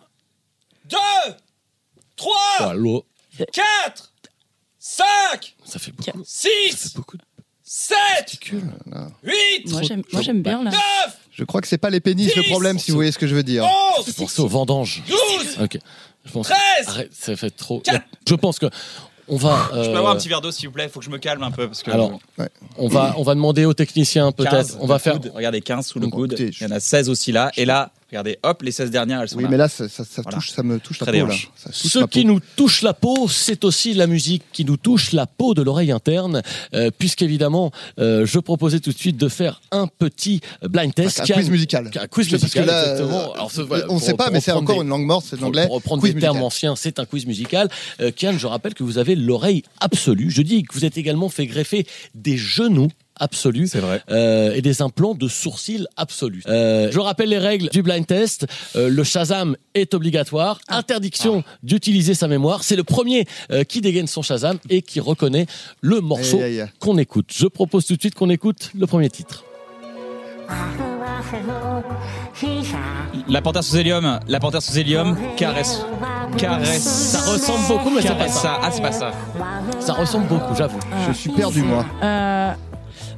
2 3 Oh, l'eau. 4 5 Ça fait beaucoup. 6 beaucoup de 7 Là. 8 Moi, j'aime- bien là. 9 Je crois que c'est pas les pénis le Dix. problème, si vous voyez ce que je veux dire. 11 Pensez aux vendanges. 12 Ok. Je pense. 13 Arrête, ça fait trop. Je pense que on va. Je euh, peux avoir un petit verre d'eau s'il vous plaît, faut que je me calme un peu parce que Alors, Ouais. on va, on va demander aux techniciens 15 peut-être. On va le faire. coude. regardez 15 sous le coude, écoutez, il y en a 16 aussi là et là, regardez, hop, les 16 dernières elles sont Oui, là. mais là, ça, ça, ça Voilà. touche, ça me touche la Très peau, là. Ça touche Ce qui peau. nous touche la peau, c'est aussi la musique qui nous touche la peau de l'oreille interne, euh, puisqu'évidemment, euh, je proposais tout de suite de faire un petit blind test. Un qui a- quiz musical. Un quiz Parce que musical, là, exactement. euh, Alors, ce- on voilà, ne pour- sait pas, mais c'est encore des- une langue morte, c'est l'anglais. Pour reprendre Quiz des termes anciens, c'est un quiz musical. Euh, Kian, je rappelle que vous avez l'oreille absolue. Je dis que vous êtes également fait greffer des genoux absolus C'est vrai. euh, et des implants de sourcils absolus. Euh, je rappelle les règles du blind test. Euh, le Shazam est obligatoire. Ah. Interdiction d'utiliser sa mémoire. C'est le premier euh, qui dégaine son Shazam et qui reconnaît le morceau Aïe, aïe, aïe. qu'on écoute. Je propose tout de suite qu'on écoute le premier titre. La panthère sous hélium, la panthère sous hélium, caresse, caresse. Ça ressemble beaucoup, mais c'est pas ça. Ah, c'est pas ça. Ça ressemble beaucoup, j'avoue. Je suis perdu, moi. Euh,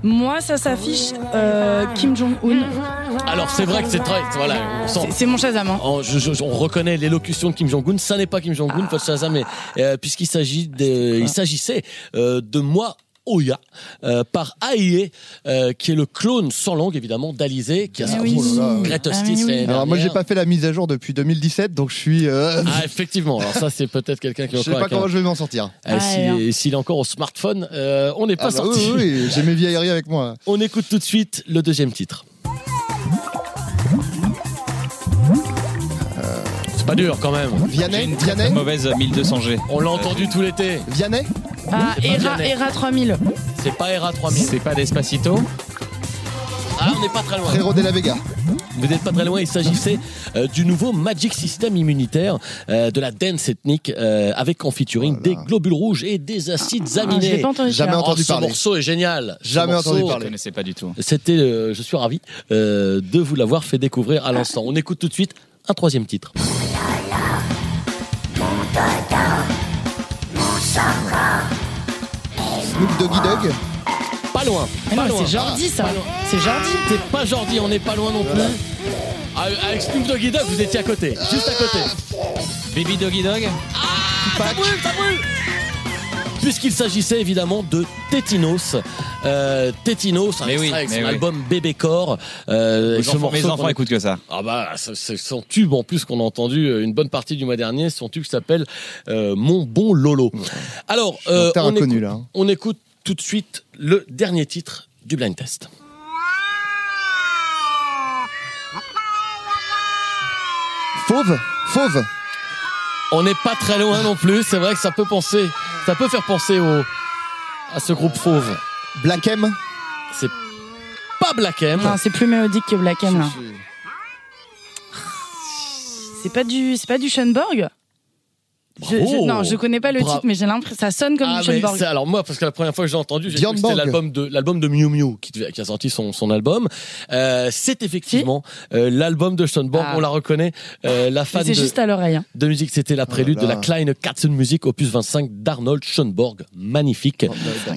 moi, ça s'affiche euh, Kim Jong-un. Alors c'est vrai que c'est très voilà, C'est- mon Shazam. hein. On, je- je- on reconnaît l'élocution de Kim Jong-un. Ça n'est pas Kim Jong-un, votre Shazam, mais euh, puisqu'il s'agit de, il s'agissait euh, de moi. Oya euh, par AIE euh, qui est le clone sans langue évidemment d'Alizé qui a Ah sorti oui. Great Ah oui, l'année Alors, moi, j'ai pas fait la mise à jour depuis 2017, donc je suis. euh, ah effectivement alors ça c'est peut-être quelqu'un qui je sais pas un- comment je vais m'en sortir. Ah, Ah, s'il est- encore au smartphone euh, on n'est pas Ah, bah sorti oui, oui, oui, j'ai mes vieilleries avec moi. on écoute tout de suite le deuxième titre pas dur quand même Vianney Une très Vianney mauvaise 1200G. on l'a entendu tout l'été Vianney Ah, c'est pas Era, Vianney. Era 3000. c'est pas ERA 3000 C'est pas Despacito ah on n'est pas très loin Frérot de la Vega. Vous n'êtes pas très loin, il s'agissait euh, du nouveau Magic System immunitaire, euh, de la dance ethnique, euh, avec en featuring des globules rouges et des acides Ah, je aminés. pas entendu. Jamais entendu Oh, ce parler. morceau est génial. Ce Jamais morceau, entendu Je parler. connaissais pas du tout. C'était, euh, je suis ravi euh, de vous l'avoir fait découvrir à l'instant. On écoute tout de suite un troisième titre. Snoop Doggy Dog. Pas loin. Ah pas non, loin. c'est Jordi, ça. C'est Jordi. C'est pas Jordi, on n'est pas loin non plus. Ah, Avec Snoop Doggy Dogg, vous étiez à côté, juste à côté. Baby Doggy Dog Ça brûle, ça brûle Puisqu'il s'agissait évidemment de Tétinos. Euh, Tétinos, un Mais oui, extrait avec mais son oui. album Bébé Corps. Euh, Mes ce enfants, mes écoutent que ça. Ah bah, c'est c'est son tube en plus qu'on a entendu euh, une bonne partie du mois dernier. Son tube s'appelle euh, Mon bon Lolo. Alors, euh, on, écoute, là, hein. on écoute tout de suite le dernier titre du blind test. Fauve Fauve On n'est pas très loin non plus. C'est vrai que ça peut penser, ça peut faire penser au, à ce groupe fauve. Black M C'est pas Black M. Non, c'est plus mélodique que Black M là. C'est pas du, c'est pas du Schoenberg Je, je- non, je connais pas le Bra- titre, mais j'ai l'impression ça sonne comme Ah, c'est- alors moi, parce que la première fois que j'ai entendu, j'ai cru que c'était l'album de l'album de Miu Miu qui, a sorti son, son album. Euh, c'est effectivement euh, l'album de Schoenborg. Ah. On la reconnaît. Euh, la fan C'est de, juste à l'oreille. hein. de musique, c'était la prélude de la. Kleine Katzenmusik opus 25 d'Arnold Schoenborg. Magnifique. Euh,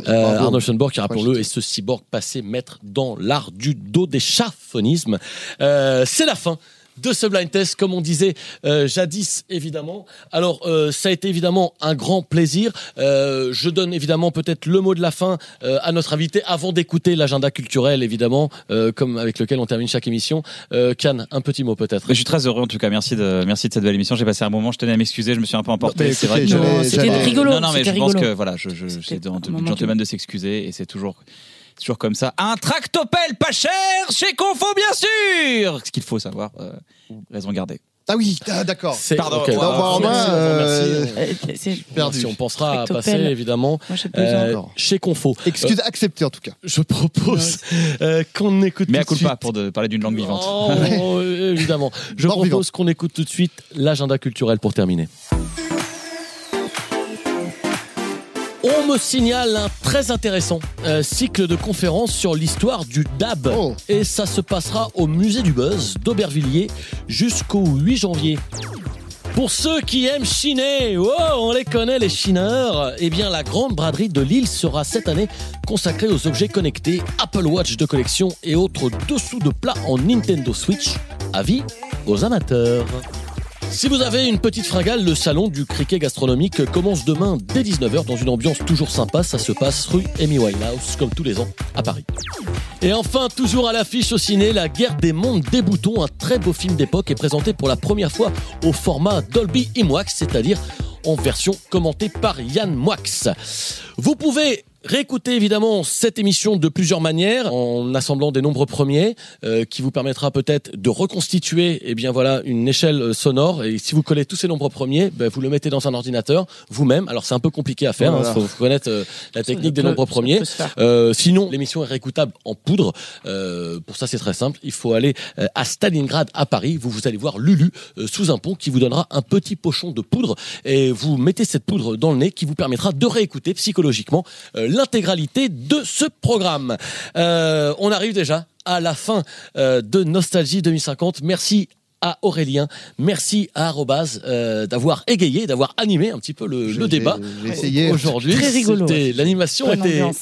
Bravo. Arnold Schoenborg, qui rappelons-le, est ce cyborg passé maître dans l'art du dodéchaphonisme. Euh, c'est la fin de ce blind test, comme on disait euh, jadis, évidemment. Alors, euh, ça a été évidemment un grand plaisir. Euh, je donne évidemment peut-être le mot de la fin euh, à notre invité avant d'écouter l'agenda culturel, évidemment, euh, comme avec lequel on termine chaque émission. Euh, Can, un petit mot peut-être. Je suis très heureux en tout cas. Merci de, merci de cette belle émission. J'ai passé un moment. Je tenais à m'excuser. Je me suis un peu emporté. mais C'est vrai c'était rigolo. Non, non, mais je pense rigolo. que voilà, je, je, c'est un gentleman de s'excuser et c'est toujours, toujours comme ça. Un tractopelle pas cher chez Confo, bien sûr. Ce qu'il faut savoir, euh, raison gardée. Ah oui, ah, d'accord. C'est- Pardon, ok. ouais, Non, moi, Merci, moi, euh, merci. Euh, perdu. Merci, on pensera à passer évidemment Moi, euh, D'accord. chez Confo. Excuse acceptée en tout cas. Euh, je propose euh, qu'on écoute Mais à tout de coup pas pour de, parler d'une langue vivante. Oh, euh, évidemment. Je Mort propose qu'on écoute tout de suite l'agenda culturel pour terminer. On me signale un très intéressant euh, cycle de conférences sur l'histoire du DAB. Oh. Et ça se passera au musée du Buzz d'Aubervilliers jusqu'au 8 janvier. Pour ceux qui aiment chiner, oh, on les connaît les chineurs, eh bien la grande braderie de Lille sera cette année consacrée aux objets connectés, Apple Watch de collection et autres dessous de plats en Nintendo Switch. Avis aux amateurs. Si vous avez une petite fringale, le salon du cricket gastronomique commence demain dès 19h dans une ambiance toujours sympa. Ça se passe rue Amy Winehouse, comme tous les ans, à Paris. Et enfin, toujours à l'affiche au ciné, La guerre des mondes des boutons, un très beau film d'époque est présenté pour la première fois au format Dolby IMAX, c'est-à-dire en version commentée par Yann Moix. Vous pouvez réécouter évidemment cette émission de plusieurs manières en assemblant des nombres premiers euh, qui vous permettra peut-être de reconstituer eh bien voilà une échelle euh, sonore et si vous collez tous ces nombres premiers ben, vous le mettez dans un ordinateur vous-même alors c'est un peu compliqué à faire il Voilà. faut, faut connaître euh, la technique des peut- nombres premiers euh, sinon, l'émission est réécoutable en poudre. Euh, pour ça, c'est très simple. Il faut aller à Stalingrad, à Paris. Vous, vous allez voir Lulu euh, sous un pont qui vous donnera un petit pochon de poudre. Et vous mettez cette poudre dans le nez qui vous permettra de réécouter psychologiquement l'intégralité de ce programme. Euh, on arrive déjà à la fin euh, de Nostalgie 2050. Merci à Aurélien, merci à Arrobase euh, d'avoir égayé, d'avoir animé un petit peu le, débat j'ai essayé. aujourd'hui. Très rigolo, C'était- ouais. L'animation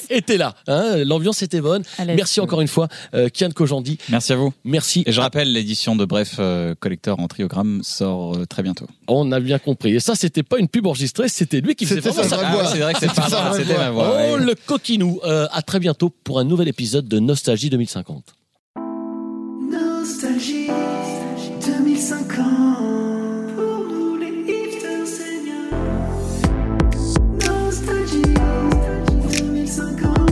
était, là, hein, l'ambiance était bonne. Merci encore une fois, euh, Kian Kojandi. Merci à vous. Merci. Et je rappelle, l'édition de Bref euh, Collector en triogramme sort euh, très bientôt. On a bien compris. Et ça, c'était pas une pub enregistrée, c'était lui qui faisait vraiment ça. voix. c'est vrai que C'était ma voix. Oh, ouais. le coquinou. Euh, à très bientôt pour un nouvel épisode de Nostalgie 2050. Nostalgie 2050 Pour nous les hipsters seniors Nostalgie 2050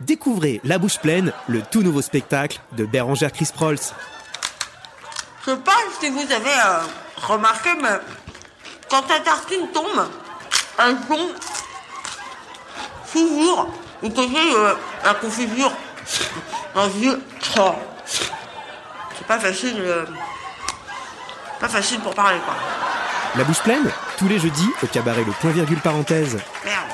Découvrez La Bouche Pleine, le tout nouveau spectacle de Bérangère Chris Prolls. Je sais pas si vous avez euh, remarqué, mais quand ta tartine tombe, elle tombe toujours du côté de la confiture. Le vieux. Oh. C'est pas facile. euh, Pas facile pour parler, quoi. La Bouche Pleine, tous les jeudis au cabaret Le Point Virgule Parenthèse. Merde.